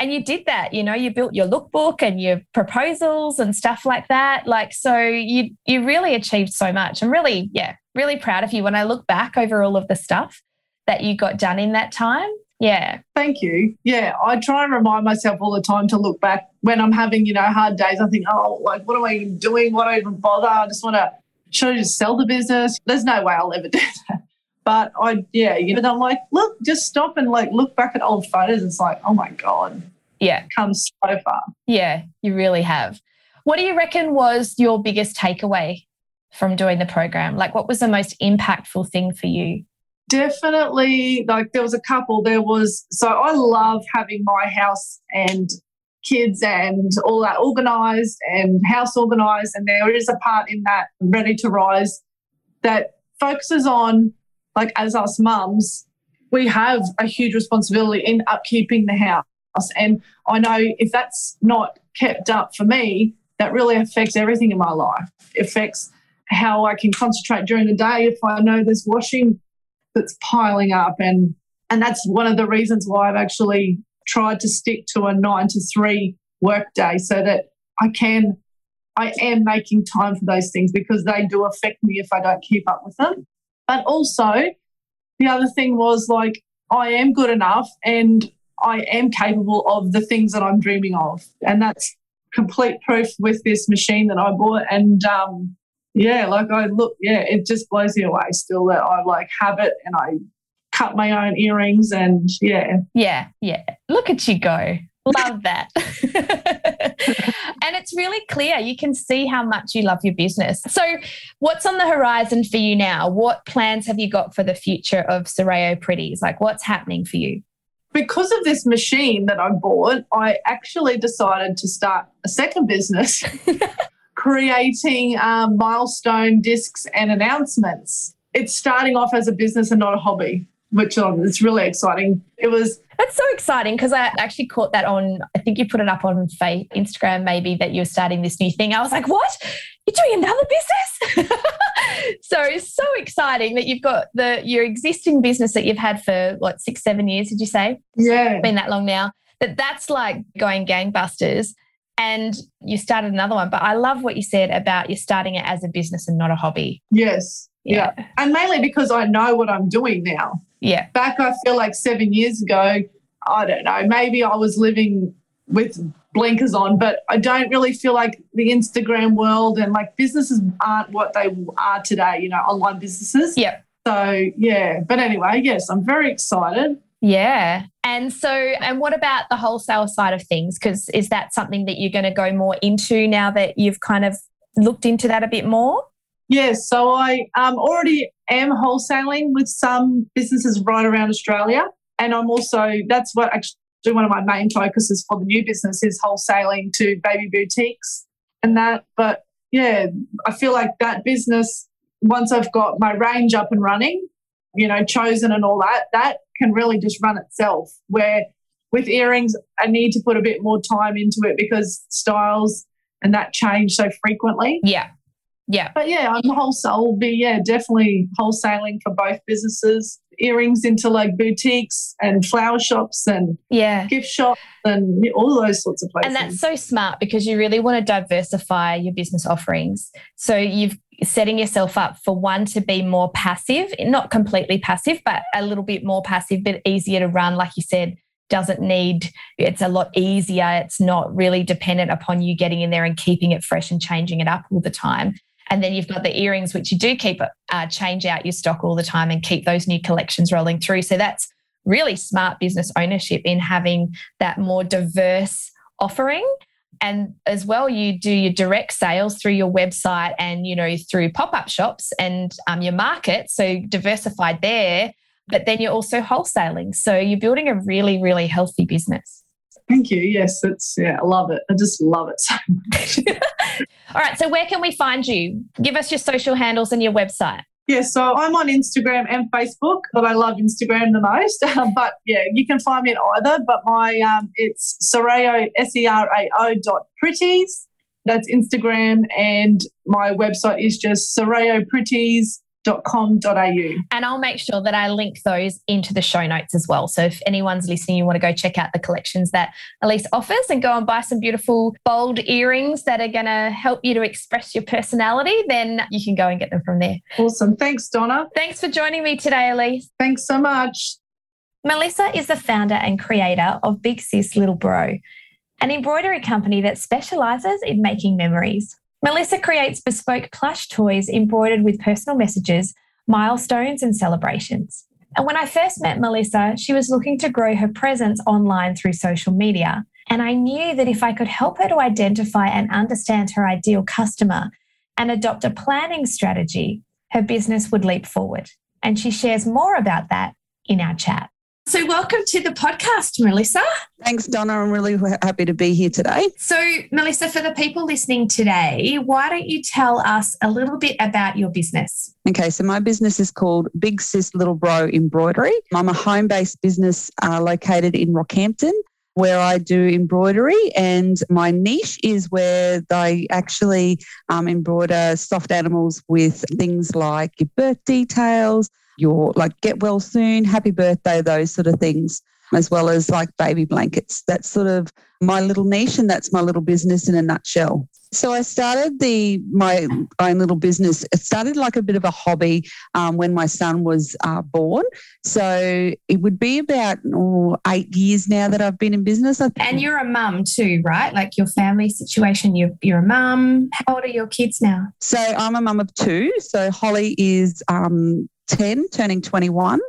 And you did that, you know, you built your lookbook and your proposals and stuff like that. Like, so you you really achieved so much. I'm really, yeah, really proud of you when I look back over all of the stuff that you got done in that time. Yeah. Thank you. Yeah, I try and remind myself all the time to look back when I'm having, you know, hard days. I think, oh, like, what am I even doing? Why do I even bother? I just want to, should I just sell the business? There's no way I'll ever do that. But I, yeah, you know, I'm like, look, just stop and like look back at old photos. It's like, oh my God, Yeah. come so far. Yeah, you really have. What do you reckon was your biggest takeaway from doing the program? Like, what was the most impactful thing for you? Definitely, like there was a couple. There was so I love having my house and kids and all that organized and house organized. And there is a part in that Ready to Rise that focuses on, like, as us mums, we have a huge responsibility in upkeeping the house. And I know if that's not kept up for me, that really affects everything in my life. It affects how I can concentrate during the day if I know there's washing that's piling up and and that's one of the reasons why I've actually tried to stick to a 9 to 3 work day so that I can I am making time for those things because they do affect me if I don't keep up with them. But also the other thing was like I am good enough and I am capable of the things that I'm dreaming of. And that's complete proof with this machine that I bought and um yeah, like I look, yeah, it just blows me away still that I like have it and I cut my own earrings and yeah. Yeah, yeah. Look at you go. Love that. and it's really clear. You can see how much you love your business. So, what's on the horizon for you now? What plans have you got for the future of Serao Pretties? Like, what's happening for you? Because of this machine that I bought, I actually decided to start a second business creating um, milestone discs and announcements. It's starting off as a business and not a hobby, which um, is really exciting. It was That's so exciting because I actually caught that on, I think you put it up on Fa- Instagram, maybe that you're starting this new thing. I was like, what? You're doing another business? so it's so exciting that you've got the your existing business that you've had for what six, seven years, did you say? yeah, Been that long now. That that's like going gangbusters. And you started another one. But I love what you said about you starting it as a business and not a hobby. yes, yeah. and mainly because I know what I'm doing now. Yeah. back I feel like seven years ago, I don't know, maybe I was living with blinkers on, but I don't really feel like the Instagram world and like businesses aren't what they are today, you know, online businesses. Yeah. So, yeah. But anyway, yes, I'm very excited. Yeah. And so, and what about the wholesale side of things? Because is that something that you're going to go more into now that you've kind of looked into that a bit more? Yes. So I um, already am wholesaling with some businesses right around Australia. And I'm also, that's what actually one of my main focuses for the new business is wholesaling to baby boutiques and that. But yeah, I feel like that business, once I've got my range up and running, you know, chosen and all that, that can really just run itself. Where with earrings, I need to put a bit more time into it because styles and that change so frequently. Yeah. Yeah. But yeah, I'm wholesale be, yeah, definitely wholesaling for both businesses. Earrings into like boutiques and flower shops and yeah. gift shops and all those sorts of places. And that's so smart because you really want to diversify your business offerings. So you've setting yourself up for one to be more passive, not completely passive, but a little bit more passive, but easier to run, like you said, doesn't need it's a lot easier it's not really dependent upon you getting in there and keeping it fresh and changing it up all the time and then you've got the earrings, which you do keep uh, change out your stock all the time and keep those new collections rolling through. So that's really smart business ownership in having that more diverse offering. And as well, you do your direct sales through your website and you know through pop up shops and um, your market. So diversified there, but then you're also wholesaling. So you're building a really, really healthy business. Thank you. Yes, it's yeah, I love it. I just love it so much. All right. So where can we find you? Give us your social handles and your website. Yeah, so I'm on Instagram and Facebook, but I love Instagram the most. but yeah, you can find me at either. But my um, it's Serao S E R A O dot pretties. That's Instagram, and my website is just Serao Pretties com.au. And I'll make sure that I link those into the show notes as well. So if anyone's listening, you want to go check out the collections that Elise offers and go and buy some beautiful bold earrings that are going to help you to express your personality, then you can go and get them from there. Awesome. Thanks, Donna. Thanks for joining me today, Elise. Thanks so much. Melissa is the founder and creator of Big Sis Little Bro, an embroidery company that specializes in making memories. Melissa creates bespoke plush toys embroidered with personal messages, milestones, and celebrations. And when I first met Melissa, she was looking to grow her presence online through social media. And I knew that if I could help her to identify and understand her ideal customer and adopt a planning strategy, her business would leap forward. And she shares more about that in our chat. So, welcome to the podcast, Melissa. Thanks, Donna. I'm really happy to be here today. So, Melissa, for the people listening today, why don't you tell us a little bit about your business? Okay, so my business is called Big Sis Little Bro Embroidery. I'm a home based business uh, located in Rockhampton where I do embroidery, and my niche is where they actually um, embroider soft animals with things like your birth details, your like get well soon, happy birthday, those sort of things, as well as like baby blankets. That's sort of my little niche and that's my little business in a nutshell. So I started the my own little business. It started like a bit of a hobby um, when my son was uh, born. So it would be about oh, eight years now that I've been in business. And you're a mum too, right? Like your family situation. You're you're a mum. How old are your kids now? So I'm a mum of two. So Holly is um, 10, turning 21.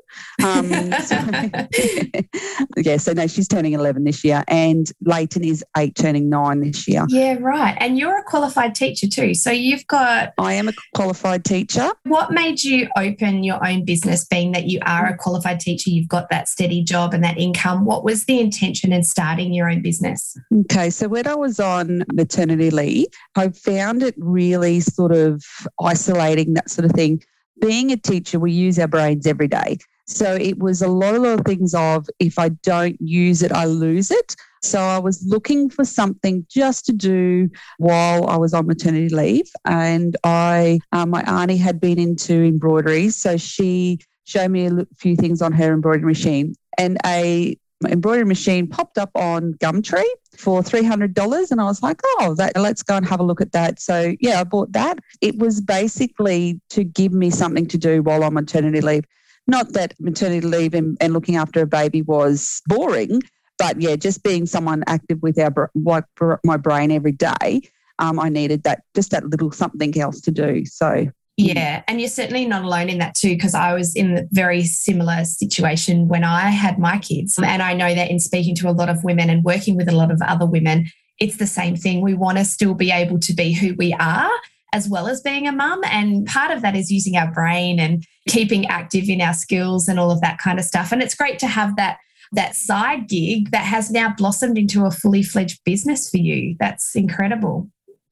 Um, so, yeah, so no, she's turning 11 this year, and Leighton is eight, turning nine this year. Yeah, right. And you're a qualified teacher too. So you've got. I am a qualified teacher. What made you open your own business, being that you are a qualified teacher? You've got that steady job and that income. What was the intention in starting your own business? Okay, so when I was on maternity leave, I found it really sort of isolating, that sort of thing being a teacher, we use our brains every day. So it was a lot of little things of if I don't use it, I lose it. So I was looking for something just to do while I was on maternity leave. And I, uh, my auntie had been into embroidery. So she showed me a few things on her embroidery machine. And a embroidery machine popped up on Gumtree for $300 and I was like, "Oh, that let's go and have a look at that." So, yeah, I bought that. It was basically to give me something to do while on maternity leave. Not that maternity leave and, and looking after a baby was boring, but yeah, just being someone active with our my brain every day, um, I needed that just that little something else to do. So yeah, and you're certainly not alone in that too, because I was in a very similar situation when I had my kids. And I know that in speaking to a lot of women and working with a lot of other women, it's the same thing. We want to still be able to be who we are as well as being a mum. And part of that is using our brain and keeping active in our skills and all of that kind of stuff. And it's great to have that that side gig that has now blossomed into a fully fledged business for you. That's incredible.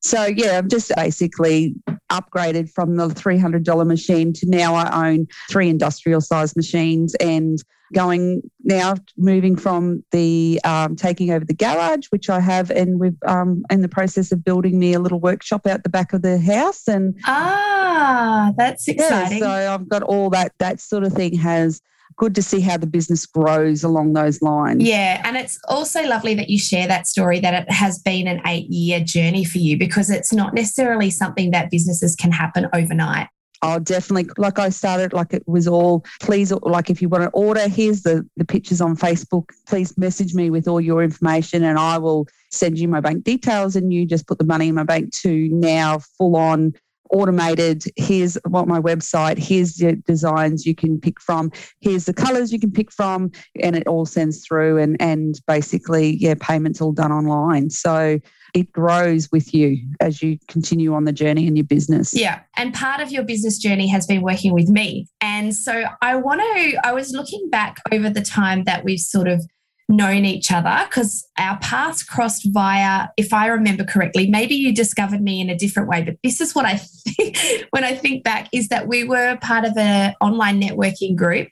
So yeah, I've just basically upgraded from the $300 machine to now I own three industrial size machines and going now moving from the um, taking over the garage which i have and we've um, in the process of building me a little workshop out the back of the house and ah that's exciting yeah, so i've got all that that sort of thing has good to see how the business grows along those lines. Yeah. And it's also lovely that you share that story that it has been an eight year journey for you because it's not necessarily something that businesses can happen overnight. Oh, definitely. Like I started, like it was all, please, like if you want to order, here's the, the pictures on Facebook. Please message me with all your information and I will send you my bank details and you just put the money in my bank to now full on automated. Here's what my website here's the designs you can pick from here's the colors you can pick from and it all sends through and and basically yeah payments all done online. So it grows with you as you continue on the journey in your business. Yeah and part of your business journey has been working with me. And so i want to i was looking back over the time that we've sort of known each other because our paths crossed via, if I remember correctly, maybe you discovered me in a different way, but this is what I think when I think back is that we were part of an online networking group.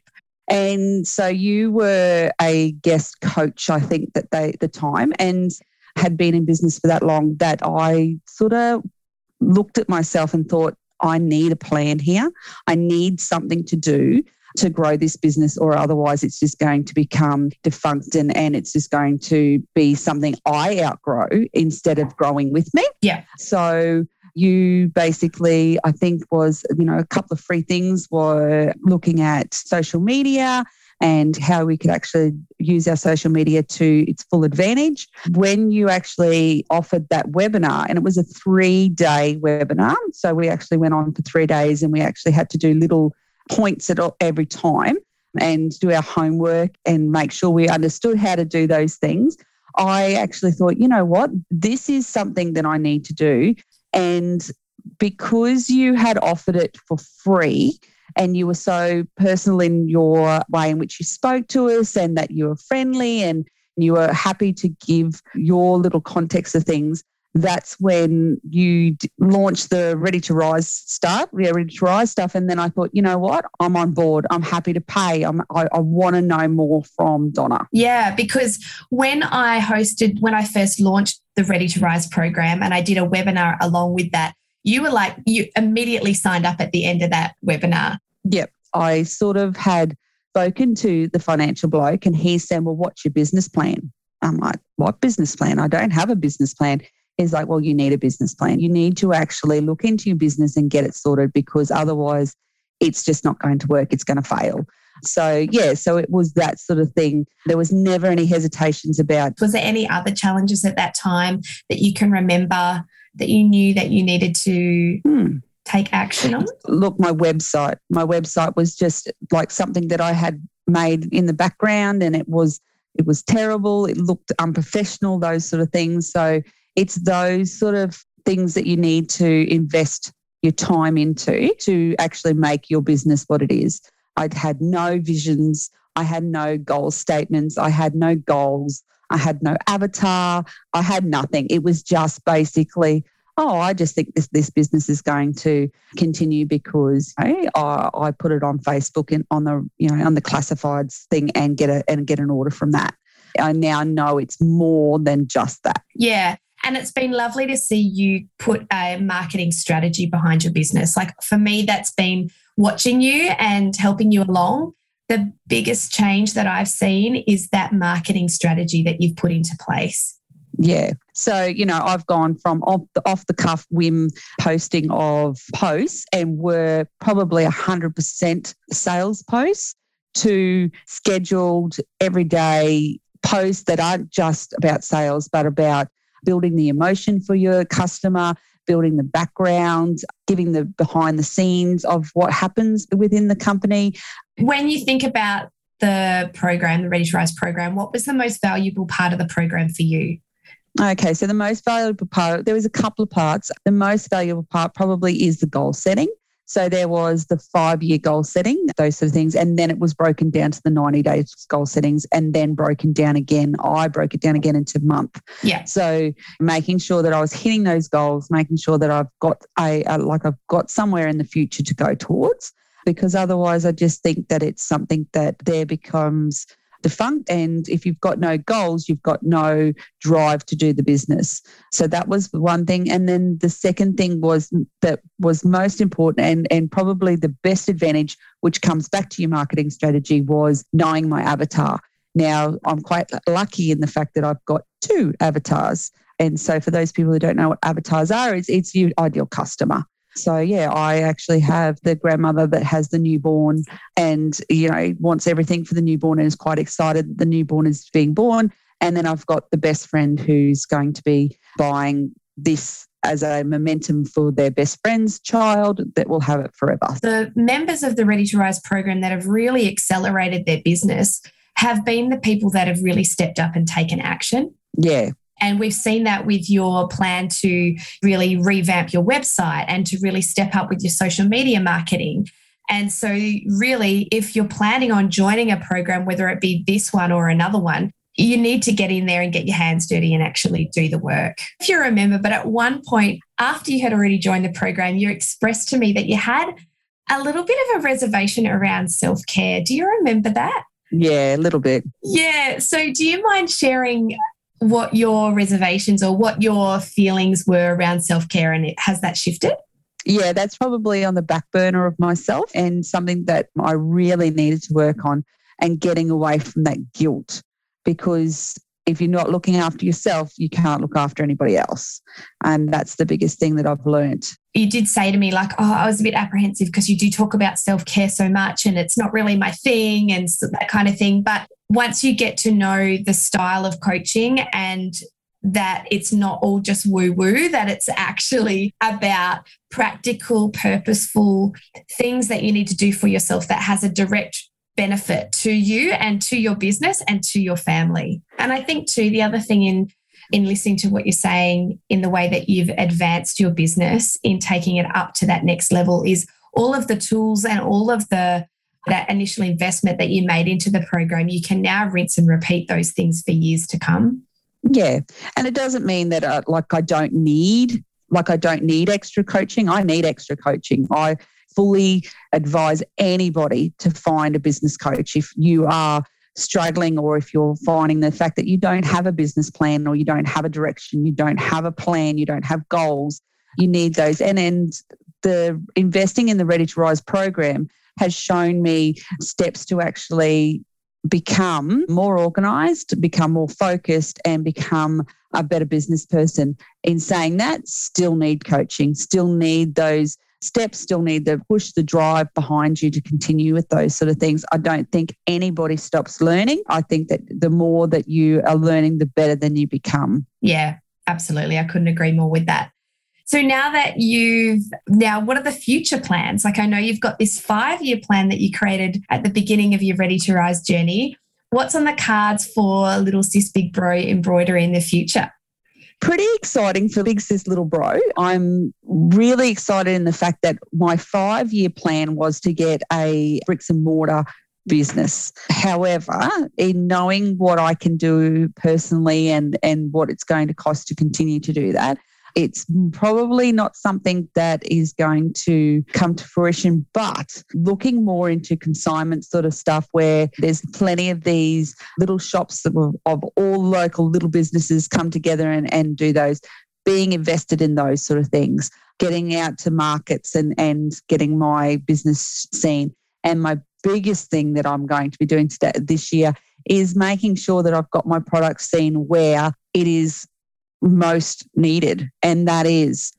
And so you were a guest coach, I think, that they at the time and had been in business for that long that I sort of looked at myself and thought, I need a plan here. I need something to do to grow this business, or otherwise it's just going to become defunct and, and it's just going to be something I outgrow instead of growing with me. Yeah. So you basically, I think, was, you know, a couple of free things were looking at social media and how we could actually use our social media to its full advantage. When you actually offered that webinar, and it was a three day webinar. So we actually went on for three days and we actually had to do little points at all, every time and do our homework and make sure we understood how to do those things. I actually thought, you know what, this is something that I need to do. And because you had offered it for free and you were so personal in your way in which you spoke to us and that you were friendly and you were happy to give your little context of things, that's when you d- launched the Ready to Rise start, yeah, Ready to Rise stuff. And then I thought, you know what? I'm on board. I'm happy to pay. I'm, I, I want to know more from Donna. Yeah, because when I hosted, when I first launched the Ready to Rise program and I did a webinar along with that, you were like, you immediately signed up at the end of that webinar. Yep. I sort of had spoken to the financial bloke and he said, well, what's your business plan? I'm like, what business plan? I don't have a business plan is like, well, you need a business plan. You need to actually look into your business and get it sorted because otherwise it's just not going to work. It's going to fail. So, yeah, so it was that sort of thing. There was never any hesitations about. Was there any other challenges at that time that you can remember that you knew that you needed to hmm. take action on? Look, my website. My website was just like something that I had made in the background and it was it was terrible it looked unprofessional those sort of things so it's those sort of things that you need to invest your time into to actually make your business what it is. I'd had no visions. I had no goal statements. I had no goals. I had no avatar. I had nothing. It was just basically, oh, I just think this this business is going to continue because hey, I, I put it on Facebook and on the you know on the classifieds thing and get a and get an order from that. I now know it's more than just that. Yeah. And it's been lovely to see you put a marketing strategy behind your business. Like for me, that's been watching you and helping you along. The biggest change that I've seen is that marketing strategy that you've put into place. Yeah. So, you know, I've gone from off the, off the cuff whim posting of posts and were probably 100% sales posts to scheduled everyday posts that aren't just about sales, but about building the emotion for your customer, building the background, giving the behind the scenes of what happens within the company. When you think about the program, the Ready to Rise program, what was the most valuable part of the program for you? Okay, so the most valuable part, there was a couple of parts. The most valuable part probably is the goal setting. So there was the five year goal setting, those sort of things. And then it was broken down to the 90 days goal settings and then broken down again. I broke it down again into month. Yeah. So making sure that I was hitting those goals, making sure that I've got a, a like I've got somewhere in the future to go towards. Because otherwise, I just think that it's something that there becomes defunct. And if you've got no goals, you've got no drive to do the business. So that was one thing. And then the second thing was that was most important and, and probably the best advantage, which comes back to your marketing strategy, was knowing my avatar. Now, I'm quite lucky in the fact that I've got two avatars. And so, for those people who don't know what avatars are, it's, it's your ideal customer. So yeah, I actually have the grandmother that has the newborn and you know wants everything for the newborn and is quite excited the newborn is being born. And then I've got the best friend who's going to be buying this as a momentum for their best friend's child that will have it forever. The members of the Ready to Rise program that have really accelerated their business have been the people that have really stepped up and taken action. Yeah. And we've seen that with your plan to really revamp your website and to really step up with your social media marketing. And so, really, if you're planning on joining a program, whether it be this one or another one, you need to get in there and get your hands dirty and actually do the work. If you remember, but at one point, after you had already joined the program, you expressed to me that you had a little bit of a reservation around self care. Do you remember that? Yeah, a little bit. Yeah. So, do you mind sharing what your reservations or what your feelings were around self care and it, has that shifted? Yeah, that's probably on the back burner of myself and something that I really needed to work on and getting away from that guilt because if you're not looking after yourself, you can't look after anybody else. And that's the biggest thing that I've learned. You did say to me, like, oh, I was a bit apprehensive because you do talk about self care so much and it's not really my thing and that kind of thing. But once you get to know the style of coaching and that it's not all just woo woo, that it's actually about practical, purposeful things that you need to do for yourself that has a direct benefit to you and to your business and to your family. And I think too, the other thing in in listening to what you're saying in the way that you've advanced your business in taking it up to that next level is all of the tools and all of the that initial investment that you made into the program, you can now rinse and repeat those things for years to come. Yeah. And it doesn't mean that uh, like I don't need like I don't need extra coaching. I need extra coaching. I fully advise anybody to find a business coach if you are struggling or if you're finding the fact that you don't have a business plan or you don't have a direction, you don't have a plan, you don't have goals, you need those. And and the investing in the Ready to Rise program has shown me steps to actually become more organized, become more focused, and become a better business person. In saying that, still need coaching, still need those steps, still need the push, the drive behind you to continue with those sort of things. I don't think anybody stops learning. I think that the more that you are learning, the better than you become. Yeah, absolutely. I couldn't agree more with that. So now that you've now, what are the future plans? Like I know you've got this five year plan that you created at the beginning of your Ready to Rise journey. What's on the cards for Little Sis Big Bro embroidery in the future? Pretty exciting for Big Sis Little Bro. I'm really excited in the fact that my five year plan was to get a bricks and mortar business. However, in knowing what I can do personally and, and what it's going to cost to continue to do that, it's probably not something that is going to come to fruition, but looking more into consignment sort of stuff where there's plenty of these little shops of, of all local little businesses come together and, and do those, being invested in those sort of things, getting out to markets and, and getting my business seen. And my biggest thing that I'm going to be doing today, this year is making sure that I've got my product seen where it is most needed, and that is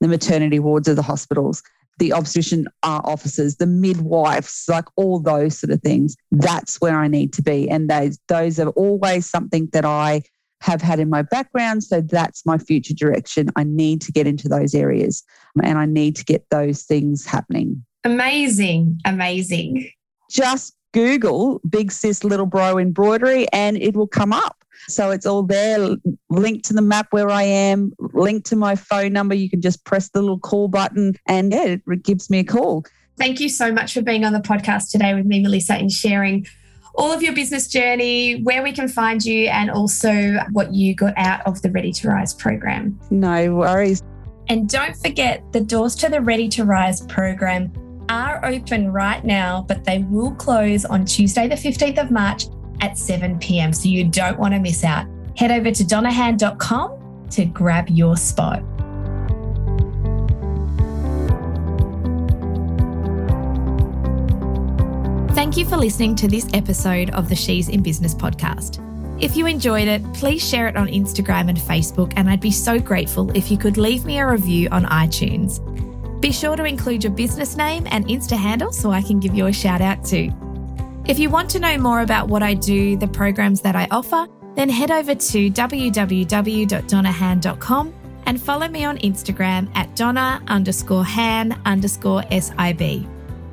the maternity wards of the hospitals. the obstetrician uh, officers, the midwives, like all those sort of things. That's where I need to be. And those, those are always something that I have had in my background. So that's my future direction. I need to get into those areas and I need to get those things happening. Amazing. Amazing. Just Google Big Sis Little Bro embroidery and it will come up. So it's all there, linked to the map where I am, linked to my phone number. You can just press the little call button and yeah, it gives me a call. Thank you so much for being on the podcast today with me, Melissa, and sharing all of your business journey, where we can find you, and also what you got out of the Ready to Rise program. No worries. And don't forget the doors to the Ready to Rise program are open right now, but they will close on Tuesday, the 15th of March at 7 p.m. So you don't want to miss out. Head over to donnahan.com to grab your spot. Thank you for listening to this episode of the She's in Business podcast. If you enjoyed it, please share it on Instagram and Facebook, and I'd be so grateful if you could leave me a review on iTunes. Be sure to include your business name and Insta handle so I can give you a shout out too. If you want to know more about what I do, the programs that I offer, then head over to www.donnahan.com and follow me on Instagram at donna underscore han underscore SIB.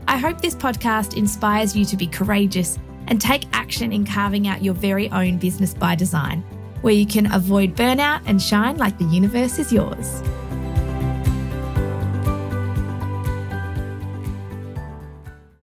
I hope this podcast inspires you to be courageous and take action in carving out your very own business by design, where you can avoid burnout and shine like the universe is yours.